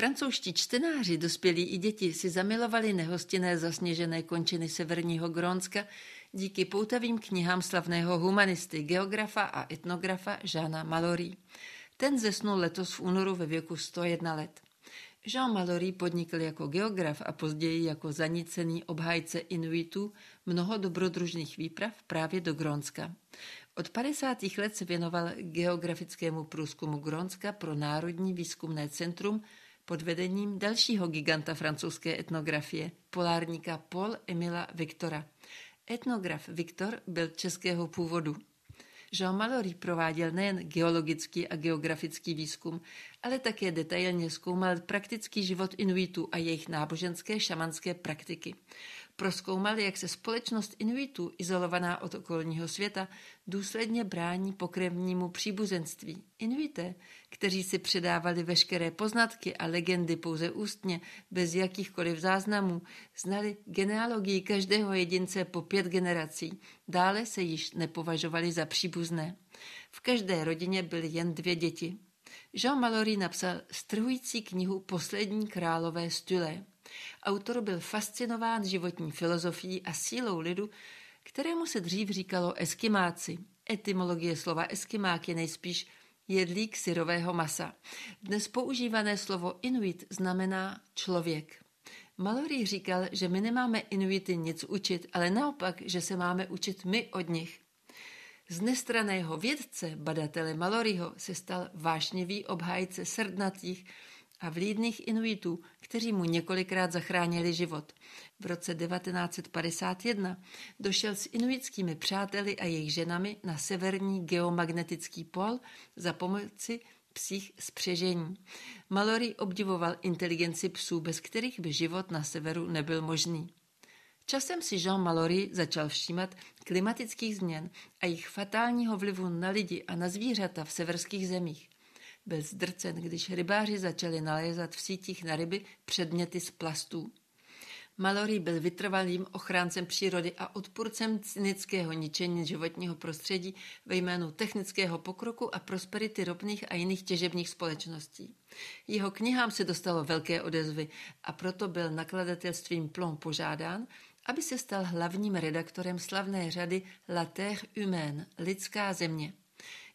Francouzští čtenáři, dospělí i děti si zamilovali nehostinné zasněžené končiny severního Grónska díky poutavým knihám slavného humanisty, geografa a etnografa Žána Malory. Ten zesnul letos v únoru ve věku 101 let. Jean Malory podnikl jako geograf a později jako zanícený obhájce Inuitů mnoho dobrodružných výprav právě do Grónska. Od 50. let se věnoval geografickému průzkumu Grónska pro Národní výzkumné centrum pod vedením dalšího giganta francouzské etnografie, polárníka Paul Emila Viktora. Etnograf Viktor byl českého původu. Jean Mallory prováděl nejen geologický a geografický výzkum, ale také detailně zkoumal praktický život Inuitů a jejich náboženské šamanské praktiky. Proskoumal, jak se společnost Inuitů, izolovaná od okolního světa, důsledně brání pokrevnímu příbuzenství. Inuité, kteří si předávali veškeré poznatky a legendy pouze ústně, bez jakýchkoliv záznamů, znali genealogii každého jedince po pět generací, dále se již nepovažovali za příbuzné. V každé rodině byly jen dvě děti. Jean Mallory napsal strhující knihu Poslední králové stylé. Autor byl fascinován životní filozofií a sílou lidu, kterému se dřív říkalo eskimáci. Etymologie slova eskimák je nejspíš jedlík syrového masa. Dnes používané slovo inuit znamená člověk. Mallory říkal, že my nemáme inuity nic učit, ale naopak, že se máme učit my od nich. Z nestraného vědce, badatele Maloryho, se stal vášnivý obhájce srdnatých, a vlídných Inuitů, kteří mu několikrát zachránili život. V roce 1951 došel s inuitskými přáteli a jejich ženami na severní geomagnetický pol za pomoci psích spřežení. Mallory obdivoval inteligenci psů, bez kterých by život na severu nebyl možný. Časem si Jean Mallory začal všímat klimatických změn a jejich fatálního vlivu na lidi a na zvířata v severských zemích. Byl zdrcen, když rybáři začali nalézat v sítích na ryby předměty z plastů. Mallory byl vytrvalým ochráncem přírody a odpůrcem cynického ničení životního prostředí ve jménu technického pokroku a prosperity ropných a jiných těžebních společností. Jeho knihám se dostalo velké odezvy a proto byl nakladatelstvím Plon požádán, aby se stal hlavním redaktorem slavné řady La Terre Humaine, lidská země.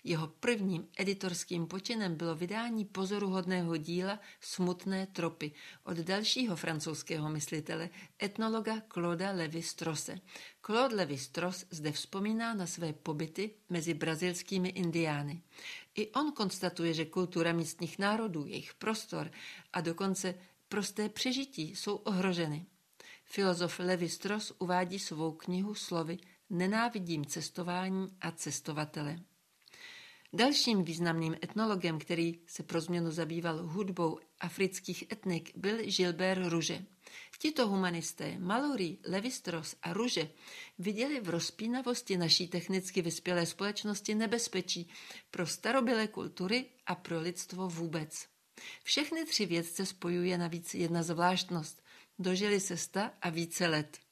Jeho prvním editorským počinem bylo vydání pozoruhodného díla Smutné tropy od dalšího francouzského myslitele, etnologa Claude Levi-Strose. Claude Levi-Strauss zde vzpomíná na své pobyty mezi brazilskými indiány. I on konstatuje, že kultura místních národů, jejich prostor a dokonce prosté přežití jsou ohroženy. Filozof Levi Strauss uvádí svou knihu slovy Nenávidím cestování a cestovatele. Dalším významným etnologem, který se pro změnu zabýval hudbou afrických etnik, byl Gilbert Rouge. Tito humanisté, Mallory, Levistros a Rouge, viděli v rozpínavosti naší technicky vyspělé společnosti nebezpečí pro starobylé kultury a pro lidstvo vůbec. Všechny tři vědce spojuje navíc jedna zvláštnost. Dožili se sta a více let.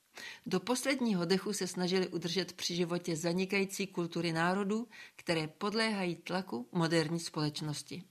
Do posledního dechu se snažili udržet při životě zanikající kultury národů, které podléhají tlaku moderní společnosti.